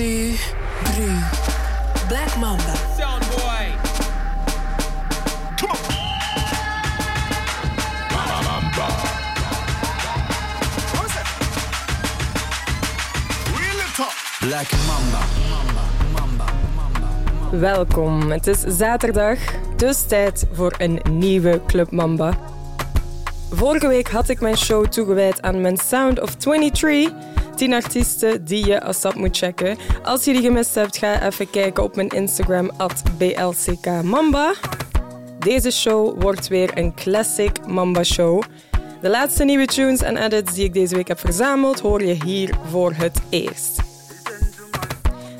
T, Bru. Black Mamba. Sound boy. Black Mamba. Welkom, het is zaterdag, dus tijd voor een nieuwe Club Mamba. Vorige week had ik mijn show toegewijd aan mijn Sound of 23. 10 artiesten die je als dat moet checken. Als je die gemist hebt, ga even kijken op mijn Instagram @blckmamba. Deze show wordt weer een classic Mamba show. De laatste nieuwe tunes en edits die ik deze week heb verzameld, hoor je hier voor het eerst.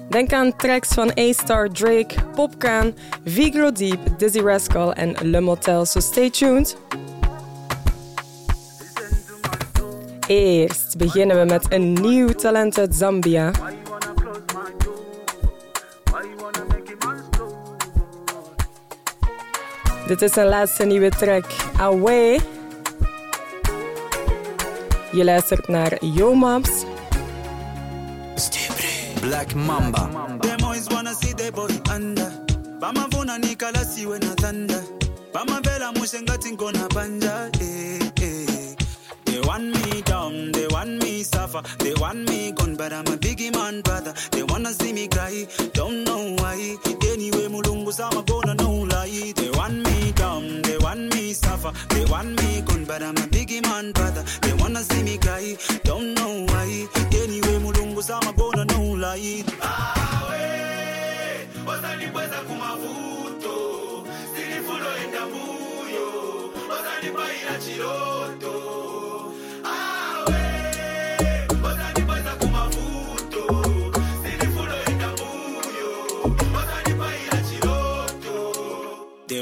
Denk aan tracks van A-Star, Drake, Popkaan, Vigro Deep, Dizzy Rascal en Le Motel, so stay tuned. Eerst beginnen we met een nieuw talent uit Zambia. Dit is zijn laatste nieuwe track, Away. Je luistert naar Yo Maps. Black Mamba. Them boys wanna see the boy under. Bamavuna nikala siwe na thunder. Bamavela mushe ngati ngona banja. Eh. They want me down, they want me suffer. They want me gone, but I'm a biggie man, brother. They wanna see me cry, don't know why. Anyway, mulungu sama gonna no lie. They want me down, they want me suffer. They want me gone, but I'm a biggie man, brother. They wanna see me cry, don't know why. Anyway, mulungu sama gonna no lie. wasanibweza kumavuto silifulo enda mbuyo wasanipaila chiloto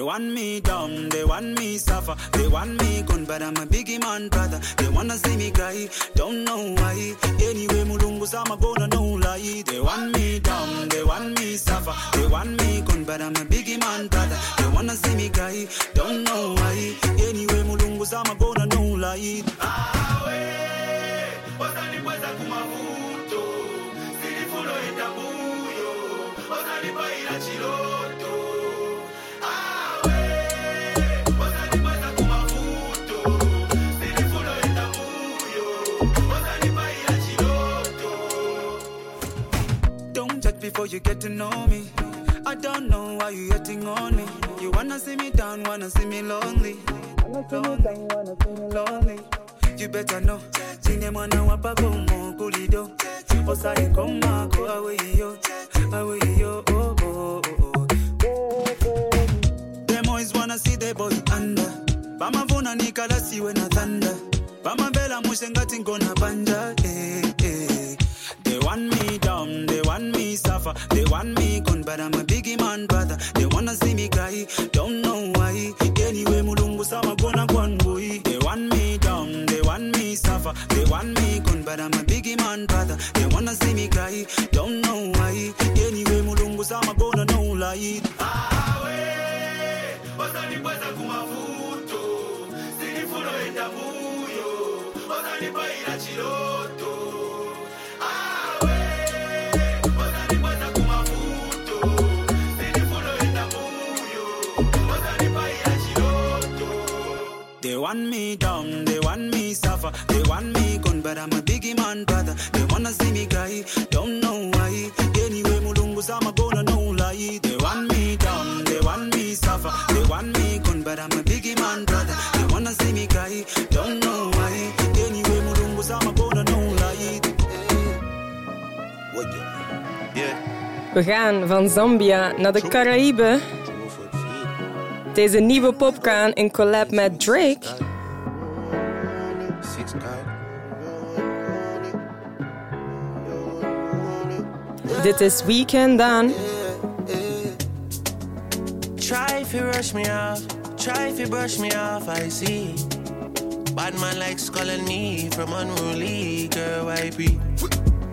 want me down, they want me suffer, they want me gone, but I'm a biggie man, brother. They wanna see me cry, don't know why. Anyway, mulungu sama gonna no lie. They want me down, they want me suffer, they want me gone, but I'm a biggie man, brother. They wanna see me cry, don't know why. Anyway, mulungu sama gonna no lie. Awe, wasanibweza kumavuto, silifulo enda mbuyo, wasanipaila chiloto. Before you get to know me. I don't know why you hating on me. You wanna see me down, wanna see me lonely. Lonely. You better know. Chine mwana wapa gomo kulido. Osaye koma ko awe yo, awe yo. Oh, oh, oh, oh. Them boys wanna see the boy under. Bamavuna nikala siwe na thunder. Bamavela mushe ngati ngona banja. Eh, eh. They want me down, they want me suffer, they want me gone, but I'm a biggie man, brother. They wanna see me cry, don't know why. Anyway, mulungu sama gonna one boy. They want me down, they want me suffer, they want me gone, but I'm a biggie man, brother. They wanna see me cry, don't know why. Anyway, mulungu sama gonna no lie. wasanibweza kumavuto silifulo enda mbuyo wasanipaila chiloto want me gone, but I'm a biggie man, brother. They wanna see me cry, don't know why. Anyway, mulungu sama gonna no lie. They want me down, they want me suffer, they want me gone, but I'm a biggie man, brother. They wanna see me cry, don't know why. Anyway, mulungu sama gonna no lie. We gaan van Zambia naar de Caraïben. Deze nieuwe popkaan in collab met Drake. Dit is We Caa Done. Try if you rush me off, try if you brush me off, I see. Bad man likes calling me from unruly girl, why be?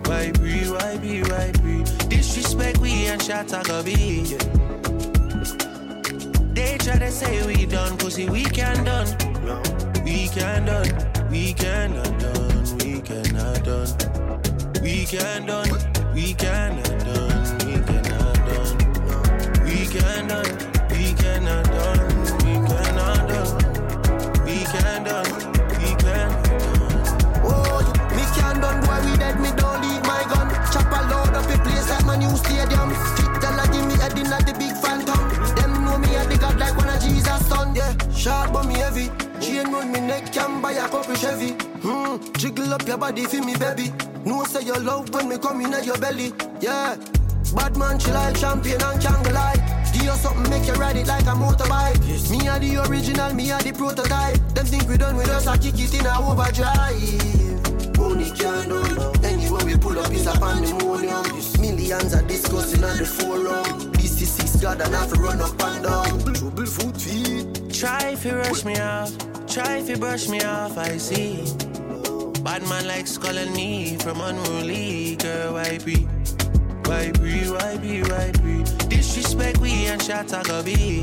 Why be, why be, why be? Disrespect we and shot I go be. yeah. They try to say we done, pussy we can done. We can done, we cannot done, we cannot done. Weekend done, We weekend done, We weekend done, weekend done, We weekend done, We weekend done, weekend done, weekend done. Oh, weekend done, boy, we dead, me don't leave my gun. Chop a load up your place like my new stadium. Fit and I give me a dinner, the big phantom. Them know me a the god like one of Jesus' son, yeah. Sharp on me heavy. Chain on me neck, can buy a couple Chevy. Hmm, jiggle up your body for me, baby. No say your love when me come in at your belly. Yeah, bad man, she like champion and lie. Give you something, make you ride it like a motorbike. Yes. Me are the original, me are the prototype. Them think we done with us, I kick it in a overdrive. Money can't do Anywhere we pull up is a pandemonium. Millions are discussing on the forum. This is six God and have to run up and down. Trouble foot feet. Try if you rush me off, try if you brush me off, I see. Bad man likes calling me from unruly, girl, why be? Why be, why be, why be? Disrespect we and shot go be.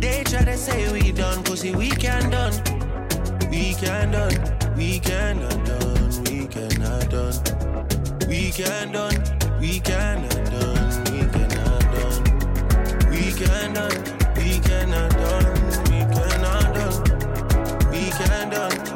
They try to say we done, pussy we can done. We can done, we cannot done, we cannot done. We can done, we cannot done, we cannot done. We can done. We cannot done, we cannot done, we can done,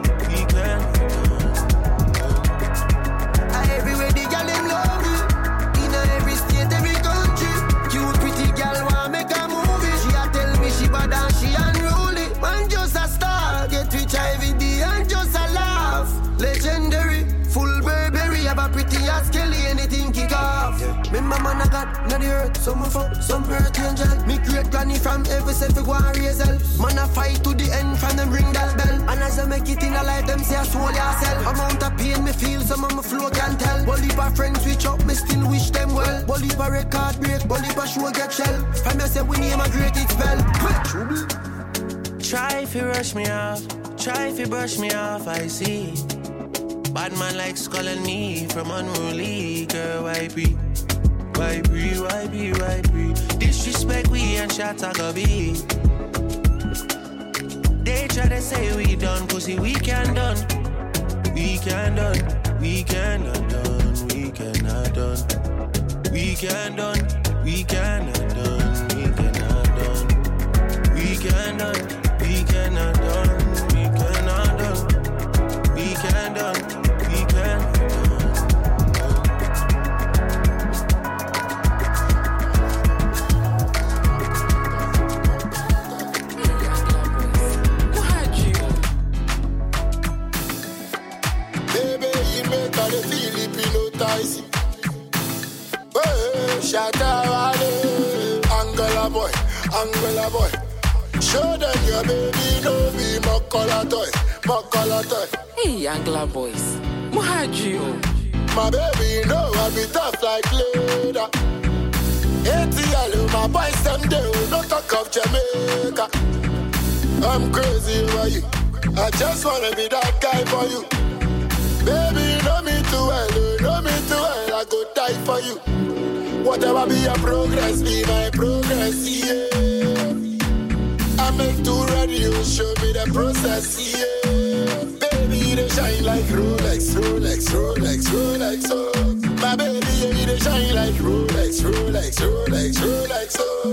I not the earth, some of fuck, some earth angel. Me great granny from every set for go and raise hell. Man I fight to the end from them ring that bell. And as I make it in a life, them say I soul yourself. Amount of pain me feel, some of my flow can tell. Bully for friends switch up, me still wish them well. Bully for record break, bully for show get shell. From me say we name a great it spell. Try if you rush me off, try if you brush me off, I see. Bad man likes calling me from unruly, girl, why be? Why be, why be, why be? Disrespect we and shot go be. They try to say we done, pussy we can done. We can done, we cannot done, we cannot done. We can done, we cannot done, Angola boy. Show them your baby, no be Mokola toy, Mokola toy. Hey, Angola boys, Mohajio. My baby know I be tough like leather. ATL, my boys them do no talk of Jamaica. I'm crazy over you. I just wanna be that guy for you. Baby, know me too well, oh, know me too well, I go die for you. Whatever be your progress, be my progress, yeah. I make too ready, you show me the process, yeah. Baby, they shine like Rolex, Rolex, Rolex, Rolex, oh. My baby, yeah, they shine like Rolex, Rolex, Rolex, Rolex, oh.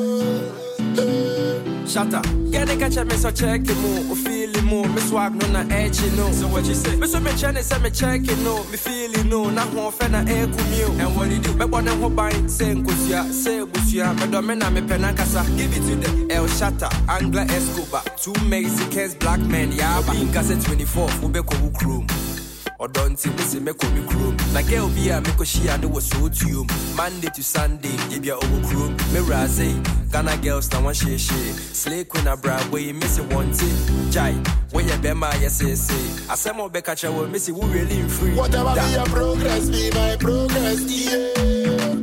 Hey. Shatta, get the catch me so check it more, or feel it more, me swag no na edge no. So what you say? Me so me me check it no, me feel it no, na ho fe na kumio. And what it do? Me bone ho ban, say nkosia, say busia, me me na me pena kasa. Give it to them. El Shatta, Angla Escobar, two Mexicans, black men. In cassette 24, ube ko ukrum. Ɔdɔ nti me se mɛkɔ me kurom na girl bi a mekɔhyia ne wɔ sootuom monday to sunday yɛbia ɔwɔ kurom mewura sei ghana girls na wɔhyehyee slay queen abrabɔ yi me se wɔnte gyae woyɛ bɛma a yɛseesee asɛm a wobɛka kyerɛ wɔ me se wo really mfiri Whatever be your progress, be my progress, yeah.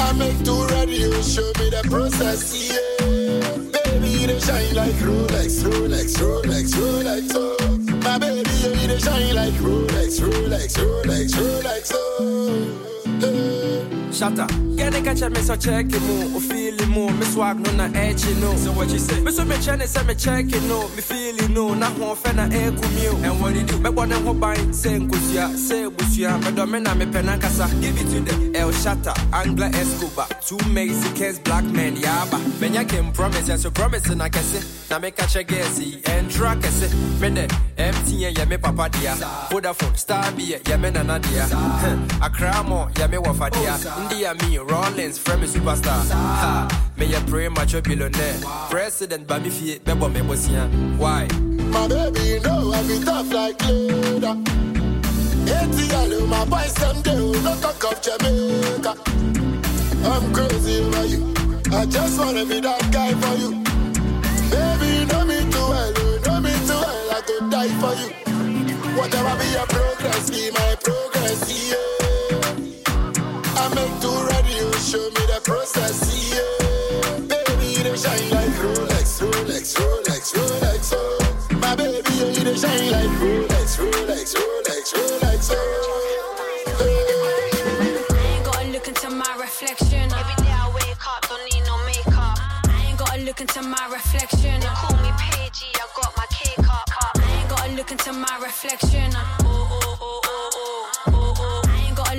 I make too ready, show me the process, yeah. Baby, they shine like Rolex, Rolex, Rolex, Rolex, oh. My baby, you they shine like Rolex, Rolex, Rolex, Rolex, oh. Hey. Shatta, get the catch me so check it or feel it more, me swag no na edge no. So what you say? Me so me chane say me check it no, me feel it no, na ho fe na e kumio. And what it do? Me bone ho ban, say nkosia, say busia, me do me na me pena kasa. Give it to them. El Shatta, Angla Escobar, two Mexicans, black men, yaba. Menya can promise, and so promise na kese. Na me catch a guessy, and track kese. Me de, MTN, yeah, me papa dia. Vodafone, Star B, yeah, me nana dia. Akramo, yeah, me wafadia. India, me, Rollins, friend me superstar. Ha, me pray macho billionaire. President, ba me fie, me bo me bosia. Why? My baby, you know I be tough like leather. ATL, my boys, them do no talk of Jamaica. I'm crazy over you. I just wanna be that guy for you. Baby, you know me too well, you oh, know me too well. I could die for you. Whatever be your progress, be my progress, yeah. I'm meant to ready, you show me the process, yeah. Shine like Rolex, Rolex, Rolex, Rolex, oh. My baby, you they shine like Rolex, Rolex, Rolex, Rolex, oh. I ain't gotta look into my reflection. Every day I wake up, don't need no makeup. I ain't gotta look into my reflection. They call me Pagey, I got my cake up. I ain't gotta look into my reflection.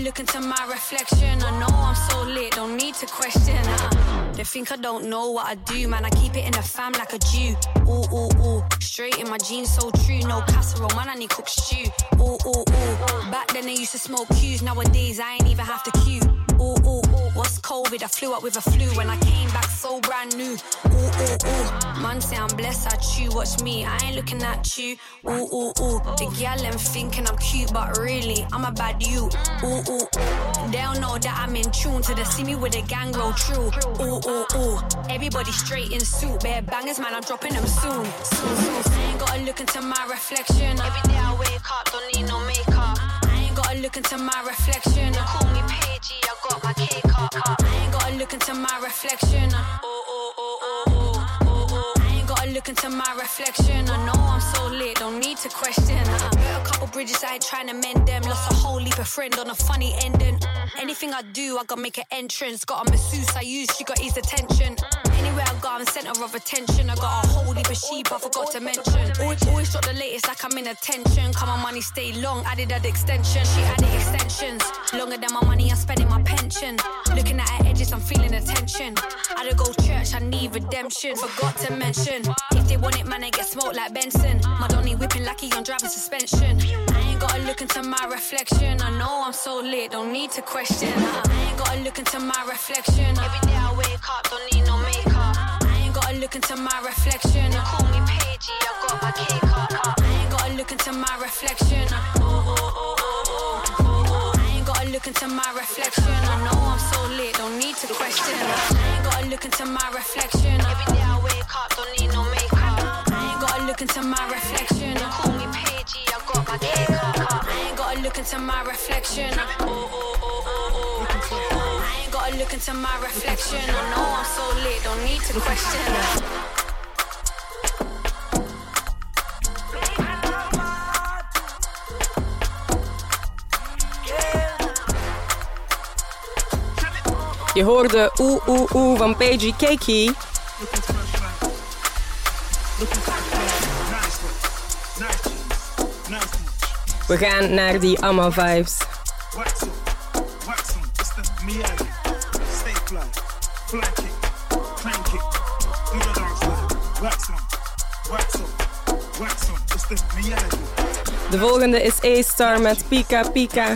Look into my reflection. I know I'm so lit, don't need to question. Uh, they think I don't know what I do, man. I keep it in the fam like a Jew. Ooh, ooh, ooh. Straight in my jeans, so true. No casserole, man. I need cook stew. Ooh, ooh, ooh. Back then they used to smoke cues. Nowadays I ain't even have to queue. What's COVID? I flew up with a flu when I came back so brand new. Ooh, ooh, ooh. Man say I'm blessed, I chew. Watch me, I ain't looking at you. Ooh, ooh, ooh. The gal them thinking I'm cute, but really I'm a bad you. Ooh, ooh, ooh. They don't know that I'm in tune to the see me with the gang roll true. Ooh, ooh, ooh. Everybody straight in suit, bare bangers, man. I'm dropping them soon. Soon, soon. I ain't gotta look into my reflection. Every day I wake up, don't need no makeup. I ain't gotta look into my reflection. They call me I got my ain't gotta look into my reflection. Oh, oh, oh, oh, oh, oh, oh. I ain't gotta look into my reflection. I know I'm so lit, don't need to question. Uh, burnt a couple bridges, I ain't trying to mend them. Lost a whole heap of friend on a funny ending. Anything I do, I gotta make an entrance. Got a masseuse I use, she got ease attention. Anywhere I go, I'm center of attention. I got a whole heap of sheep, I forgot to mention. Always, always drop the latest like I'm in attention. Come on, money stay long, added that extension. She added extensions. Longer than my money, I'm spending my pension. Looking at her edges, I'm feeling attention. I don't go church, I need redemption. Forgot to mention. If they want it, man, they get smoked like Benson. My Donny whipping lucky on driving suspension. I ain't gotta look into my reflection. I know I'm so lit, don't need to question. Uh, I ain't gotta look into my reflection. Every day I wake up, don't need no makeup. I ain't gotta look into my reflection. They call me Pagey, I got my cake up. I ain't gotta look into my reflection. Oh, oh, oh, oh. I ain't gotta look into my reflection. I know I'm so lit, don't need to question. I ain't gotta look into my reflection. Every day I wake up, don't need no makeup. I ain't gotta look into my reflection. They call me Pagey, I ain't gotta look into my. Je hoorde van Pagey Cakey. We gaan naar die Amma vibes. De volgende is A-Star met Pika Pika.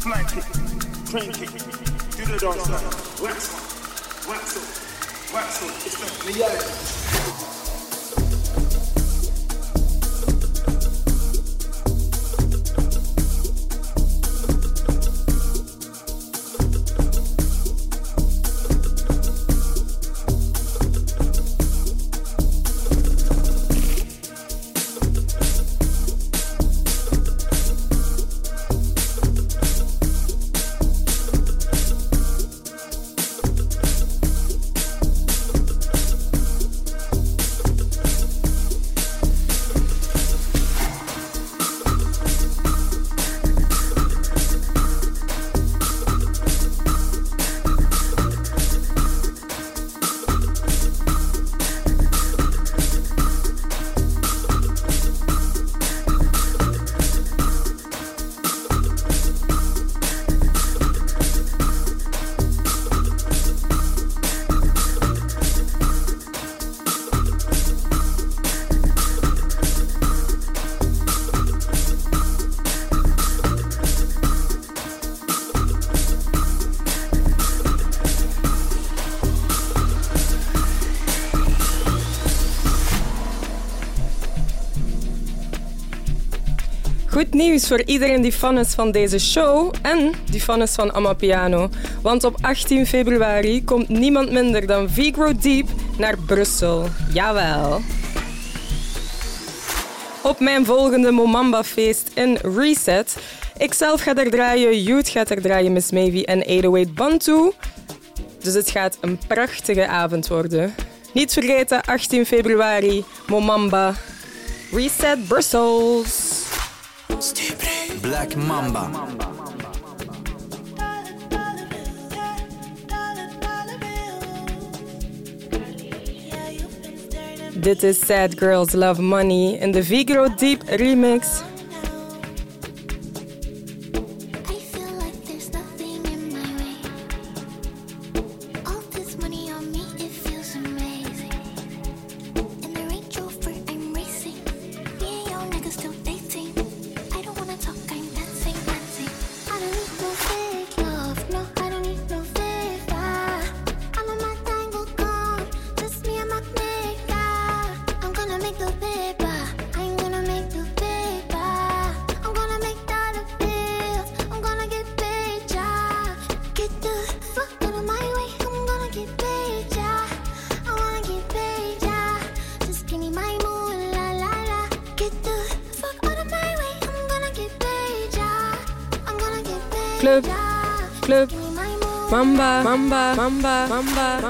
flank it, crank it, do the dance, wax on, wax on, wax on, it's the reality. is voor iedereen die fan is van deze show en die fan is van Amapiano. Want op 18 februari komt niemand minder dan Vigro Deep naar Brussel. Jawel. Op mijn volgende Momamba-feest in Reset. Ikzelf ga er draaien, Youth gaat er draaien, Miss Mavy en 808 Bantu. Dus het gaat een prachtige avond worden. Niet vergeten, 18 februari, Momamba, Reset Brussels. Black Mamba. Dit is Sad Girls Love Money in de Vigro Deep remix rumba.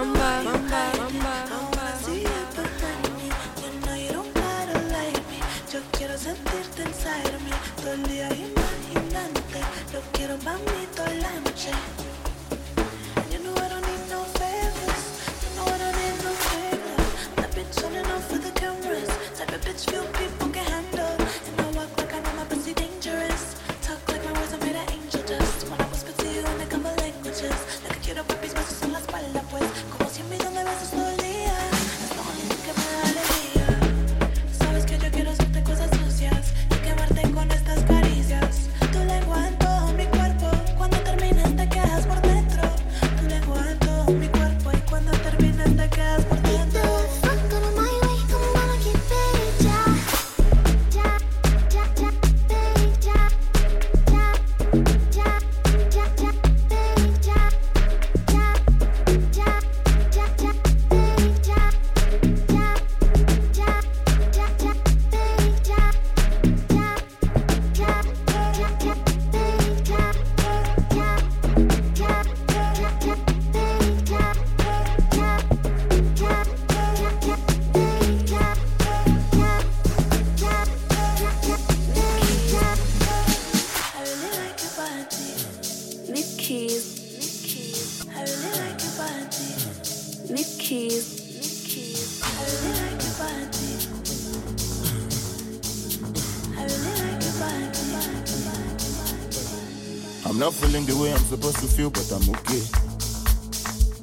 Feel, but I'm okay.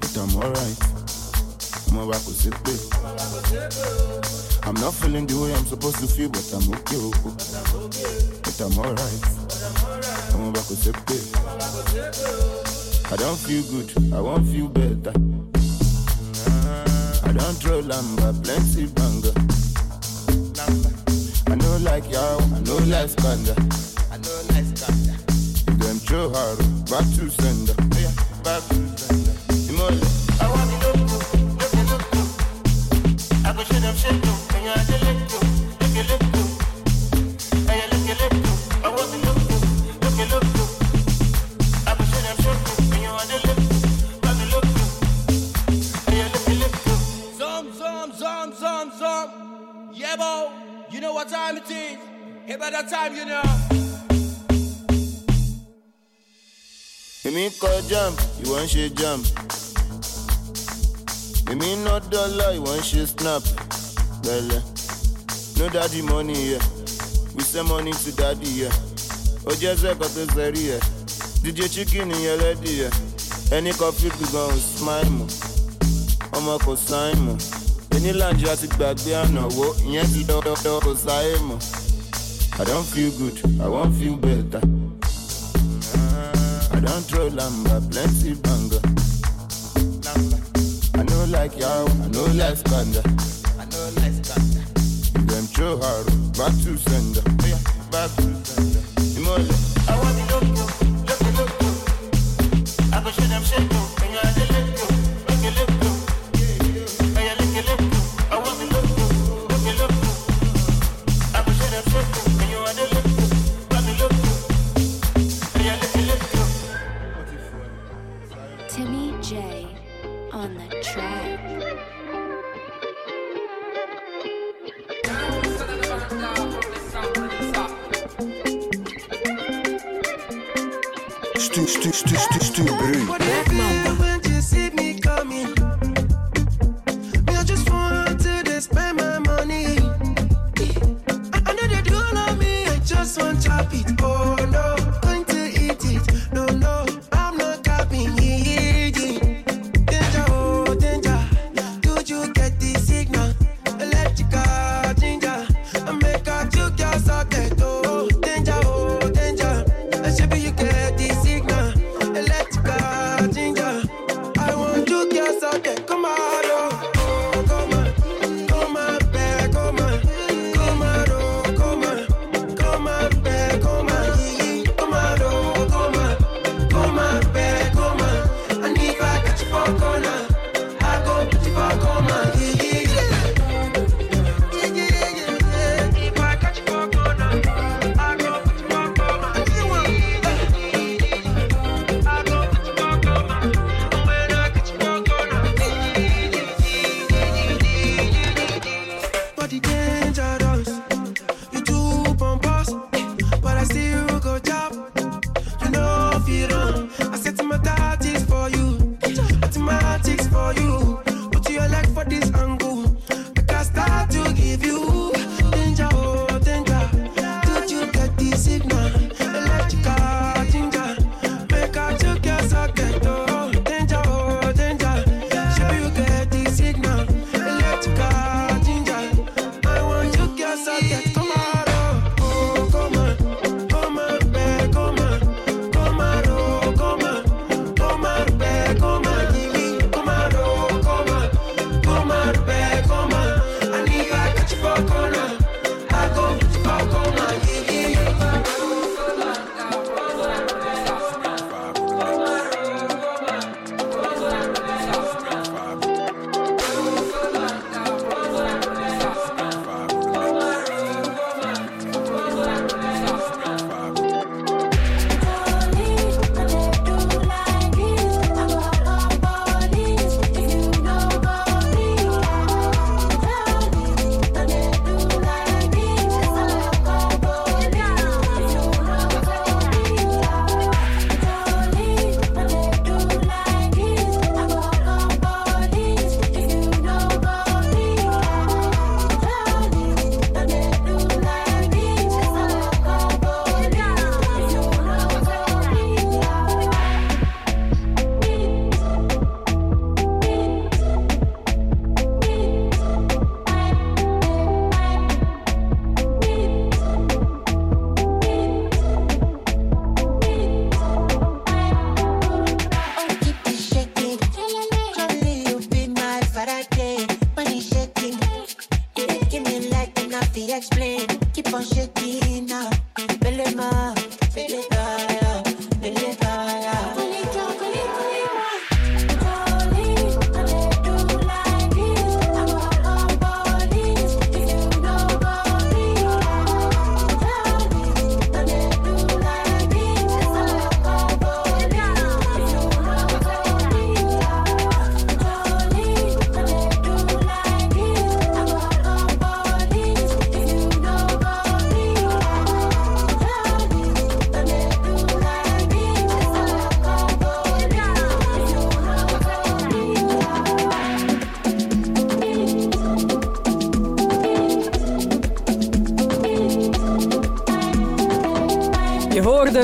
But I'm alright. I'm I'm not feeling the way I'm supposed to feel, but I'm okay. oh. But I'm alright. I'm sit I don't feel good. I won't feel better. I don't throw lamba, plenty banger. I know like y'all, I know like scandal. I know like scandal. If them throw hard, back to sender. Yeah. You know what time it is. Hey, by that time, you know. Èmi kọ jump, ìwọ ń ṣe jump. Èmi ná dọ́là, ìwọ ń ṣe snap. Bẹ̀lẹ̀, no daddy money yẹ. We send money to daddy yẹ. Ó jẹ́ sẹ́kọ̀ tó sẹ́rí yẹ. DJ chicken yẹn lẹ́dí yẹ. Ẹni kan fi gbìgbọ́n ò smile mọ̀. Ọmọ kò sáìn mọ̀. I don't feel good, I wan feel better. I don't throw lamba, plenty banger. I know like y'all, I know like scandal. I know like them throw hard, back to sender. Back to sender.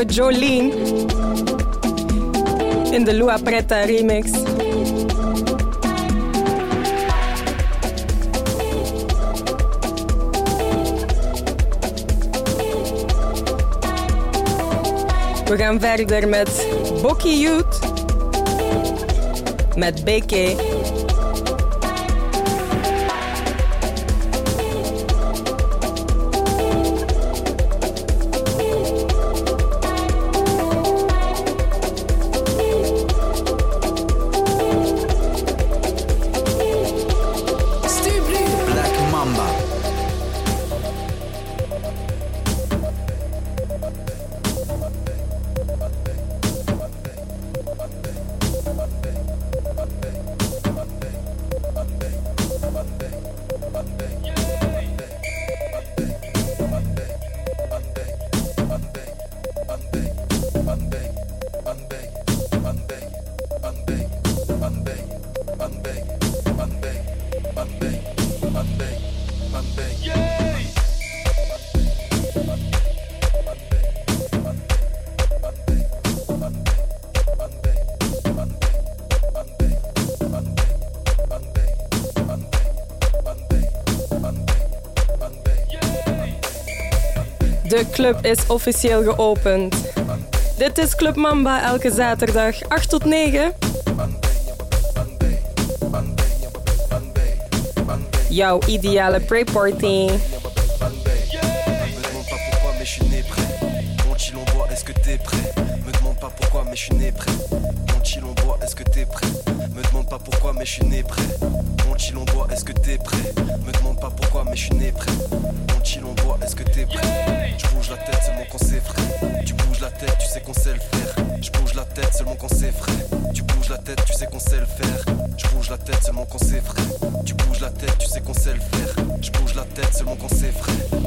Jolien. In de Lua Preta remix. We gaan verder met Bokkie Youth. Met BK. club is officieel geopend. Dit is Club Mamba elke zaterdag 8 tot 9. Jouw ideale pre-party.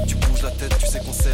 Tu bouges la tête, tu sais qu'on sait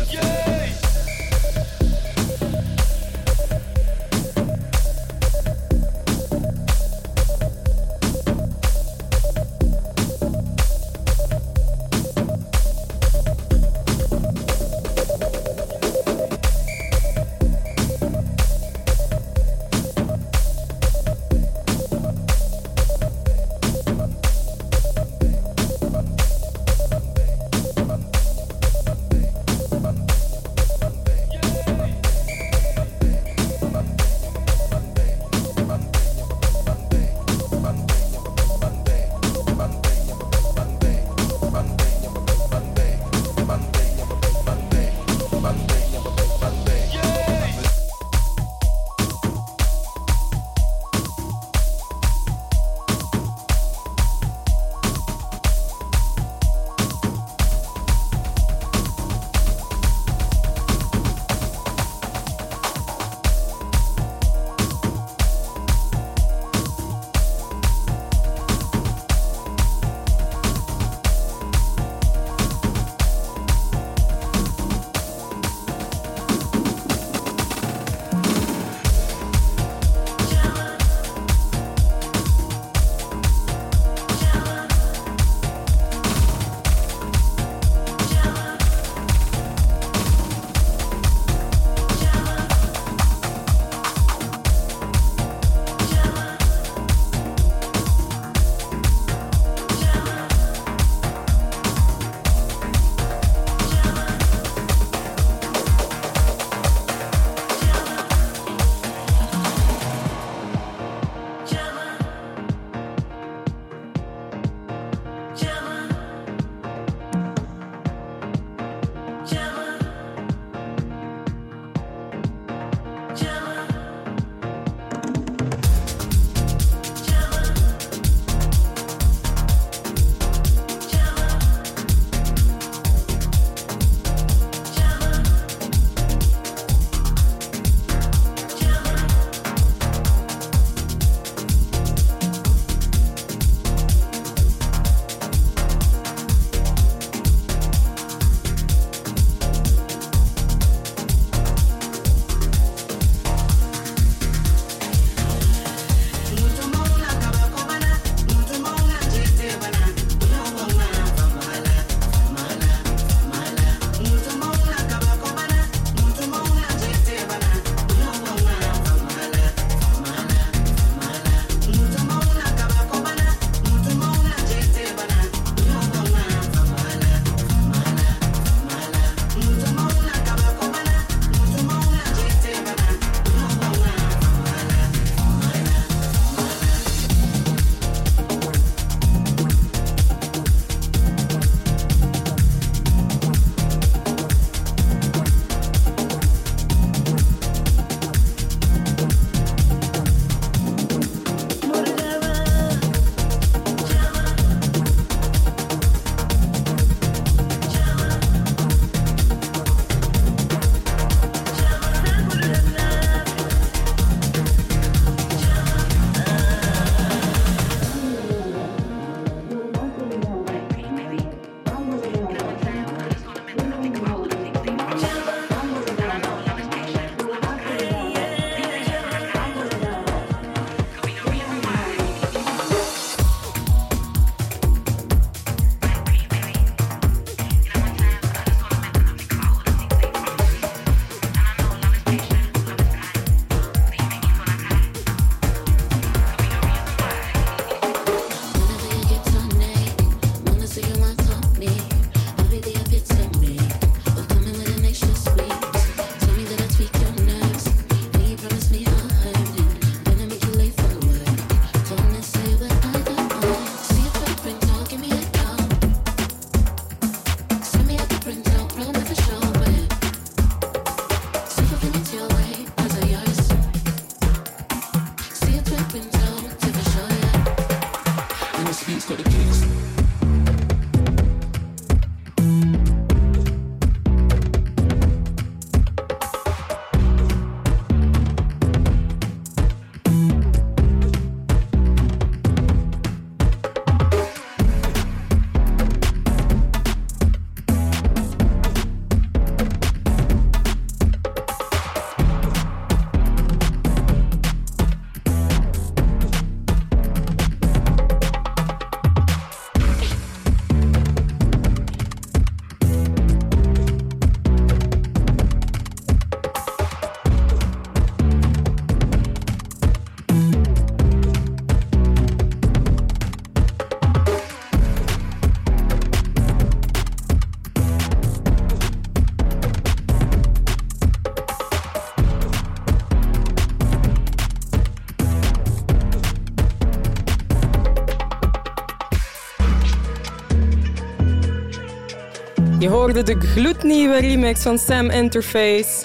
Je hoorde de gloednieuwe remix van Sam Interface.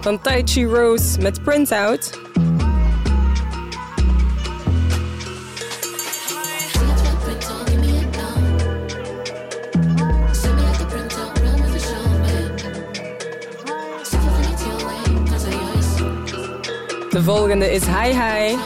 Van Tai Chi Rose met Printout. De volgende is Hi Hi.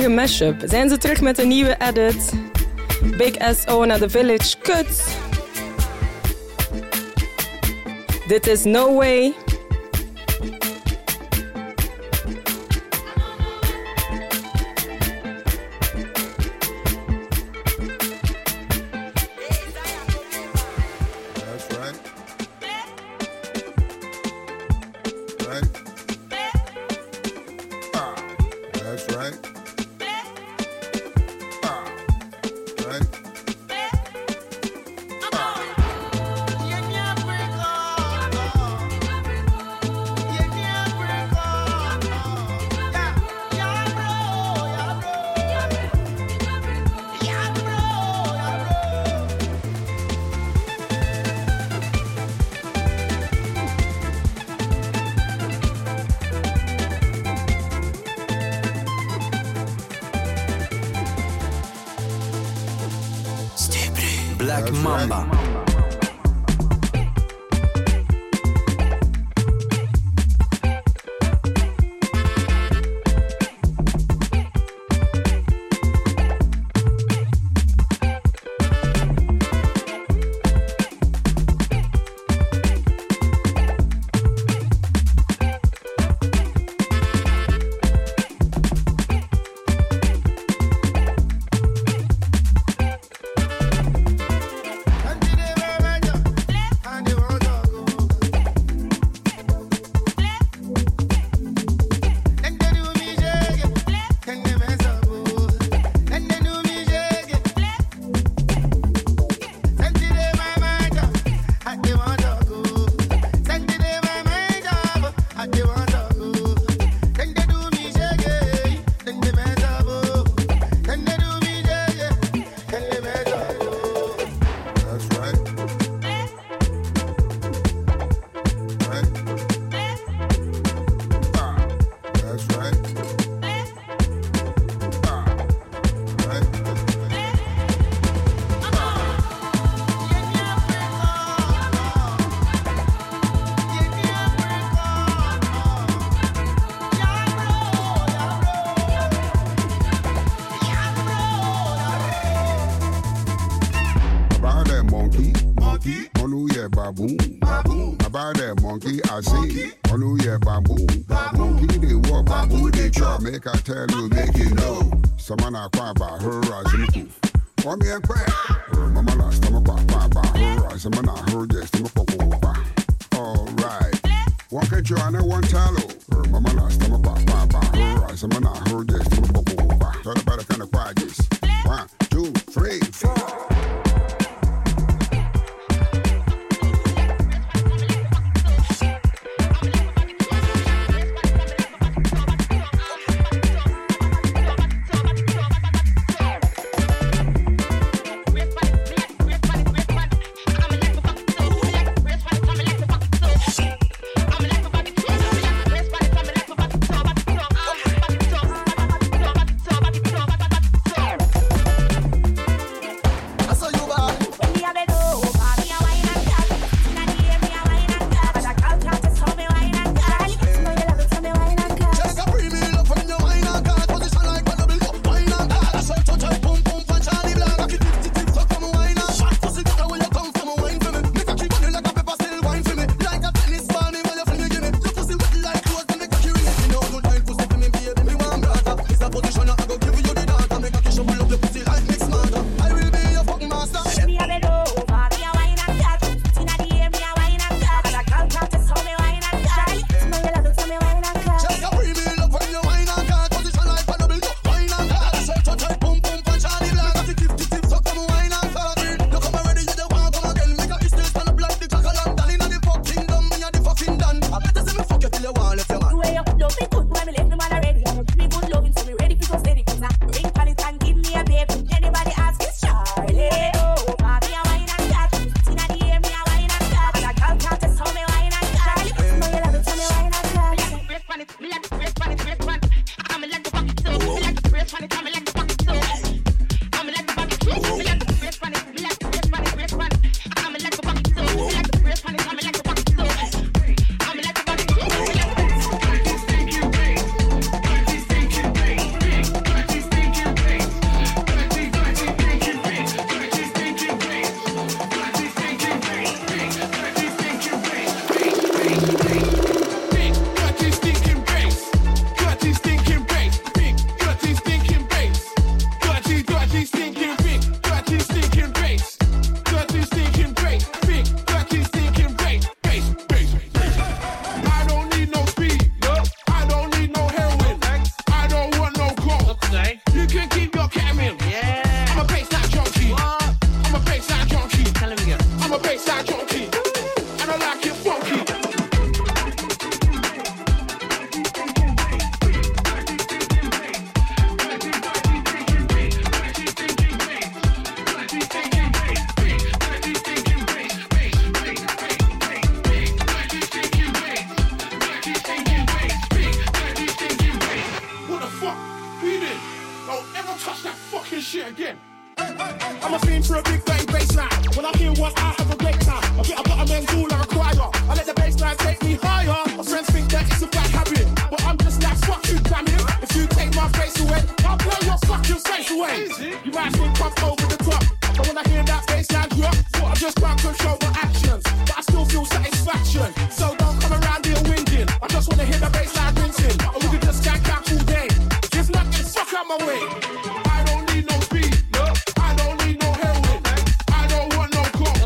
Zalige zijn ze terug met een nieuwe edit. Big SO naar The Village Cuts. Dit is No Way. Mamba. Baboon. About that monkey, I see, on who yeah baboon. Monkey they walk, baboon they chop. Make I tell you, make you know. Someone I cry about her as in the me and cry. Mama last time I cry about her as someone I heard just to my papa. All right. One catch you and one tallow. Mama last time I cry about her as someone I heard just satisfaction. So don't come around here whinging. I just wanna hear the bassline rinsing, or we can just skank out all day. If not, then fuck out my way. I don't need no speed. No, I don't need no heroin. I don't want no coke.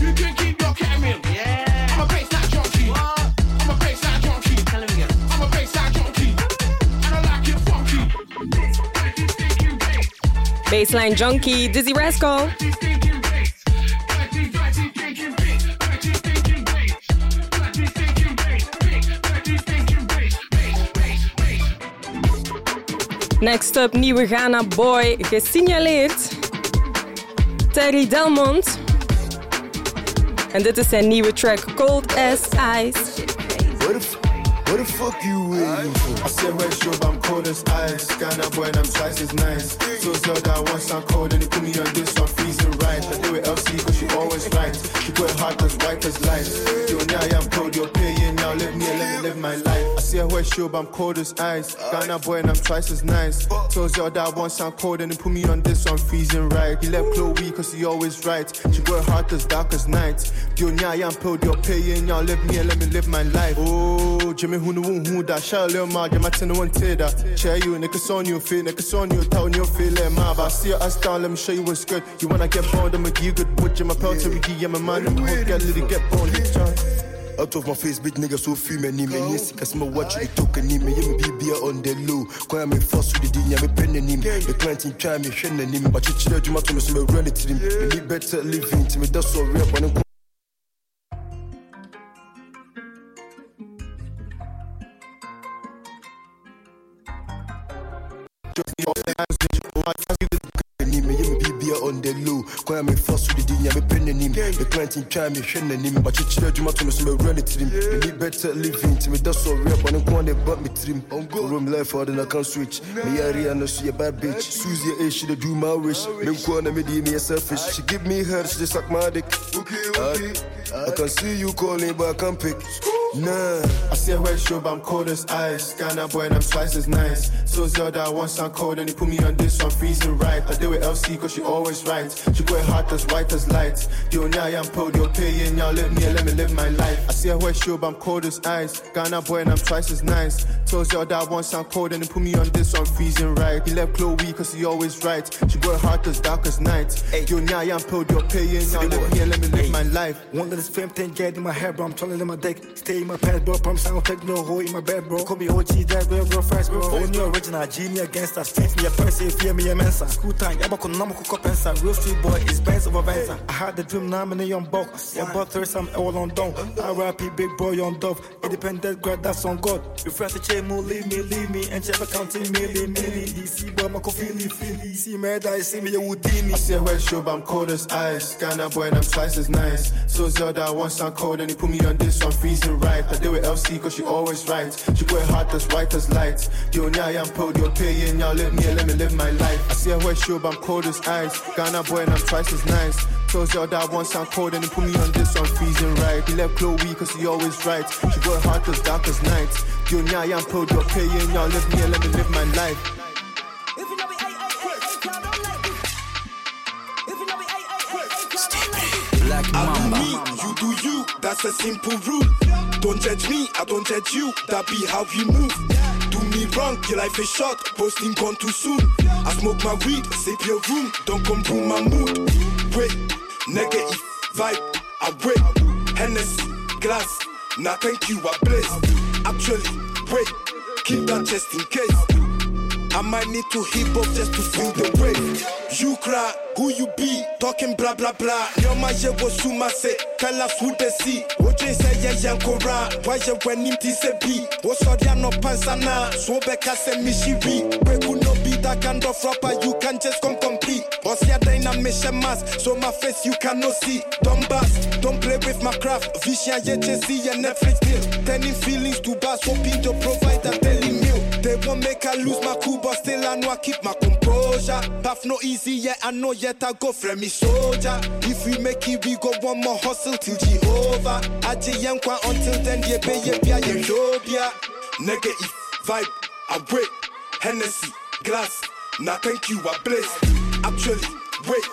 You can keep your ketamine. Yeah. I'm a bassline junkie. I'm a bassline junkie. I'm a bassline junkie. And I like it funky. Bassline Junkie, Dizzee Rascal. Next up, nieuwe Ghana Boy, gesignaleerd. Terry Delmont. En dit is zijn nieuwe track Cold as Ice. What the, fuck you waiting for? I said red but I'm cold as ice. Ghana boy, and I'm twice as nice. So tell that once I'm cold, and they put me on this, I'm freezing right. I do it LC, cause she always right. She put hard as white as light. And I, I'm cold, you're paying now. Let me, let me live my life. I said red show, but I'm cold as ice. Ghana boy, and I'm twice as nice. So tell that once I'm cold, and they put me on this, I'm freezing right. He left Chloe, cause he always right. She got heart as dark as night. And I, I'm cold, you're paying now. Let me, let me live my life. Oh, Jimmy, who know who that? Shout little ma, my ten one tear that. Chair you, niggas on you, feel, niggas on you, tell you feel it, ma. But I see ass down, let me show you what's good. You wanna get boned, I'ma give you good wood. Jim, my pal, to yeah, my man, I'm hook, get little, get boned, Out of my face, bitch, nigga, so few many men. Yes, cause my watch you took a name. Yeah, me be beer on the low. Call me first with the D, yeah, me pen and him. The client in try me, shen and him. But you chill, you might me run it to him. Me need better living to me, that's so real. When I'm on the low. Call me first with the yeah, me pen and him. The client in try me, shen and him. But you chill, you might me run it to him. Me need better living to me, that's so real. When I'm going, they bought me to. I'm go room life hard and I can't switch. Me a real, no see a bad bitch. Susie A, she do my wish. Me corner me D, me selfish. She give me her, she suck my dick. Okay, I can see you calling, but I can't pick. Nah. I see a red show, but I'm cold as ice. Ghana boy, and I'm twice as nice. So Zelda, once I'm cold, and he put me on this, I'm freezing right. I do it LC, cause she always right. She got heart as white as light. You and I, I'm cold, you're paying, y'all let me, let me live my life. I see a red show, but I'm cold as ice. Ghana boy, and I'm twice as nice. So Zelda, once I'm cold, and he put me on this, I'm freezing right. He left Chloe, cause he always right. She got heart as dark as night. You and I, I'm cold, you're paying, y'all let me, let me live my life. One of this fame thing get in my head, bro. I'm trying to live my dick. Stay in my pants, bro. Pump sound, take no hole in my bed, bro. Be OG, that real, real first, bro. Only original, G me against us. Face me a person, fear me a mensa. School time, yeah, but number cook up and Real street boy is Benz over Venza. I had the dream, now I'm in a young buck. Yeah, but there's some all on down. RIP, big boy on dove. Independent grad, that's on God. You friends to chain, move, leave me, leave me. And check accounting, milli, milli. DC boy, my coffee, feely. See me, die, see me, you would I see a red show, but I'm cold as ice. Ghana boy, and I'm twice as nice. So Zelda, once I'm cold, and he put me on this, I'm freezing right. I do it LC, cause she always right. She got heart as white as light. You and I, I'm cold, you're paying, y'all let me, let me live my life. I see a red show, but I'm cold as ice. Ghana boy, and I'm twice as nice. So that once I'm cold, and he put me on this, I'm freezing right. He left Chloe, cause he always right. She got heart as dark as night. You and I, I'm cold, you're paying, y'all let me, let me live my life. That's a simple rule. Don't judge me, I don't judge you, that be how you move. Do me wrong, your life is short, posting gone too soon. I smoke my weed, sip your room, don't come ruin my mood. Wait, negative vibe, I wait. Hennessy, glass, nah thank you, I blaze. Actually, wait, keep that just in case. I might need to hip up just to feel the wave. You cry, who you be, talking blah blah blah. Your my je was suma say, tell us who they see. What you you when him tise be? What's all ya no pansana? So beka se mishiri. Could not be that kind of rapper, you can just come compete. Ya dina mission mask, so my face you cannot see. Don't bust, don't play with my craft. Vision, yeah, see, and Netflix deal. Turning feelings to bass, hoping to provide a daily. They won't make I lose my cool, but still I know I keep my composure. Path no easy, yet I know yet I go for me soldier. If we make it, we go one more hustle till Jehovah. I young until then, yeah, be yeah, yeah, yeah, Negative vibe, I wait. Hennessy, glass. Now thank you, I bless. Actually, wait,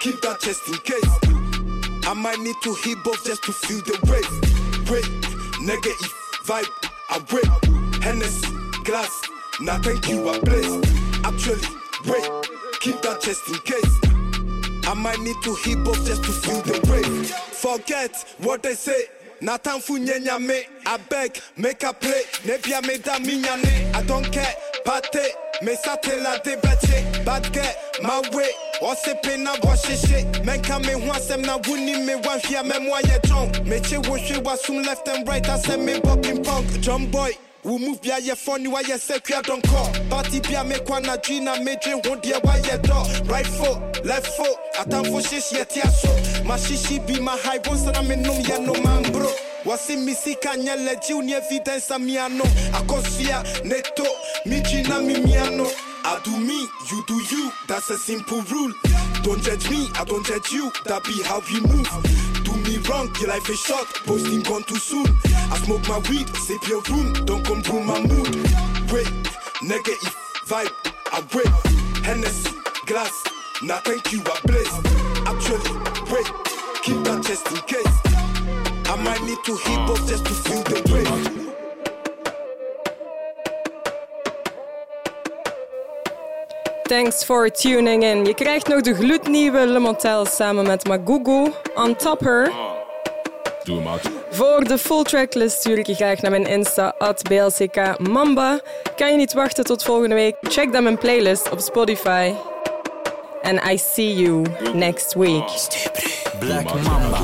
keep that chest in case. I might need to hit both just to feel the wave. Wait, negative vibe, I wait. Hennessy, glass. Now thank you, I bless. Actually, wait, keep that chest in case. I might need to hit both just to feel the wave. Forget what they say. Na time for nyenya me, I beg, make a play. Nebia me da minyane, I don't care. Pate, me satela de beche. Bad get my way. Ose pe na boshishe. Menka me huasem na wuni me wan here me mwa ye jong. Me che wo shwe wasum left and right. I say me popping punk. Jump boy. We move bia ye funny why ye say kya don't call. Party bia me kwa na drina me drink one dia why ye do. Right foot, left foot. Atam for shish ye tia so. My shishi be my high and I'm in num ya no man bro. Wasi misika nyele jiu ni evidence a miano. Akosia neto, mi jina mi miano. I do me, you do you, that's a simple rule. Don't judge me, I don't judge you, that be how we move. Wrong, your life is short, posting gone too soon. I smoke my weed, sip your room, don't come through my mood. Wait, negative vibe, I wait. Hennessy, glass, now thank you, I bless. Actually, wait, keep that chest in case. I might need to hit both just to feel the wave. Thanks for tuning in. Je krijgt nog de gloednieuwe Le Montel samen met Magugu on Top Voor de full tracklist stuur ik je graag naar mijn Insta, at BLCK Mamba. Kan je niet wachten tot volgende week? Check dan mijn playlist op Spotify. And I see you next week. Black Mamba.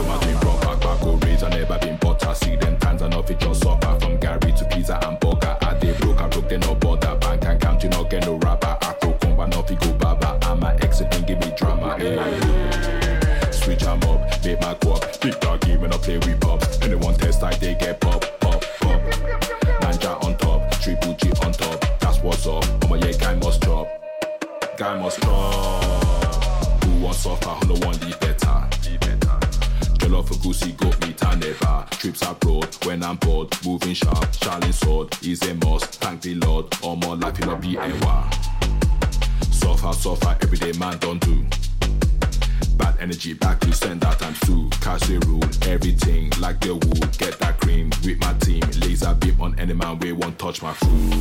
Big dog game when I play with pop. Anyone test like they get pop, pop, pop. Nanja on top, triple G on top. That's what's up. Oh my yeah, guy must chop. Guy must chop. Who wants suffer? Who no one live better? Jollof for goosey goat meat I never Trips abroad when I'm bored Moving sharp, shining sword is a must Thank the Lord, all my life in a a war Suffer, suffer, everyday man don't do Bad energy back to send out times two Cash rule, everything like the wood Get that cream with my team Laser beam on any man we won't touch my food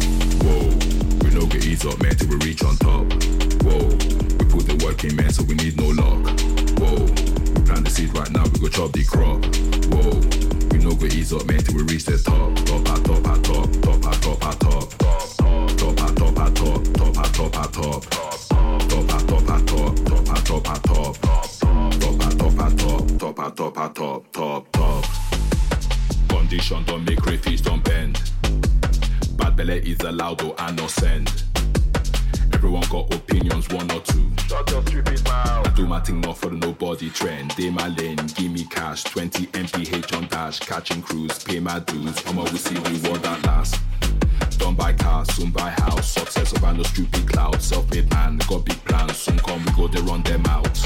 Whoa, we no get ease up man till we reach on top Whoa, we put the work in man so we need no luck Whoa, we plant the seed right now we go chop the crop Whoa, we no go ease up man till we reach the top Top at top at top, top at top at top Top at top at top, top at top at top Top at top at top, top at top at top top, top at top top, top, Condition don't make crayfish don't bend Bad belly is allowed though I no send Everyone got opinions, one or two. Shut your stupid mouth. I do my thing not for the nobody trend. Day my lane, give me cash. 20 MPH on dash, catching crews, pay my dues. I'ma we see reward that last. Don't buy car, soon buy house. Success over no stupid cloud. Self-made man, got big plans. Soon come we go they run them out.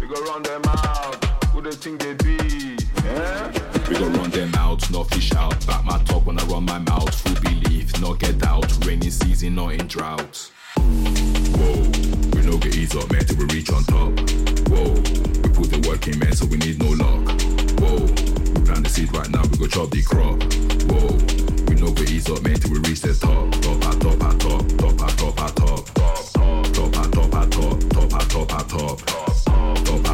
We go run them out. They think they be? Yeah? We go run them out, no fish out. Back my talk when I run my mouth. Full belief, no get out. Rainy season, not in drought. Whoa, we no get ease up, man, till we reach on top. Whoa, we put the work in, man, so we need no luck. Whoa, we plant the seed right now, we go chop the crop. Whoa, we no get ease up, man, till we reach the top. Top at top at top, top at top at top. Top, top at top at top. Top at top at top, top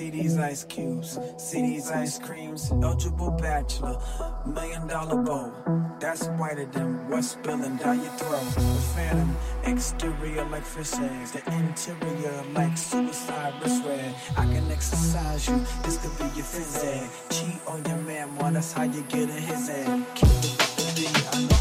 See these ice cubes, see these ice creams. Eligible bachelor, million dollar bow. That's whiter than what's spilling down your throat. The phantom, exterior like fish eggs, the interior like suicide red. I can exercise you, this could be your phys ed. Cheat on your man, boy, that's how you get in his head. Keep I know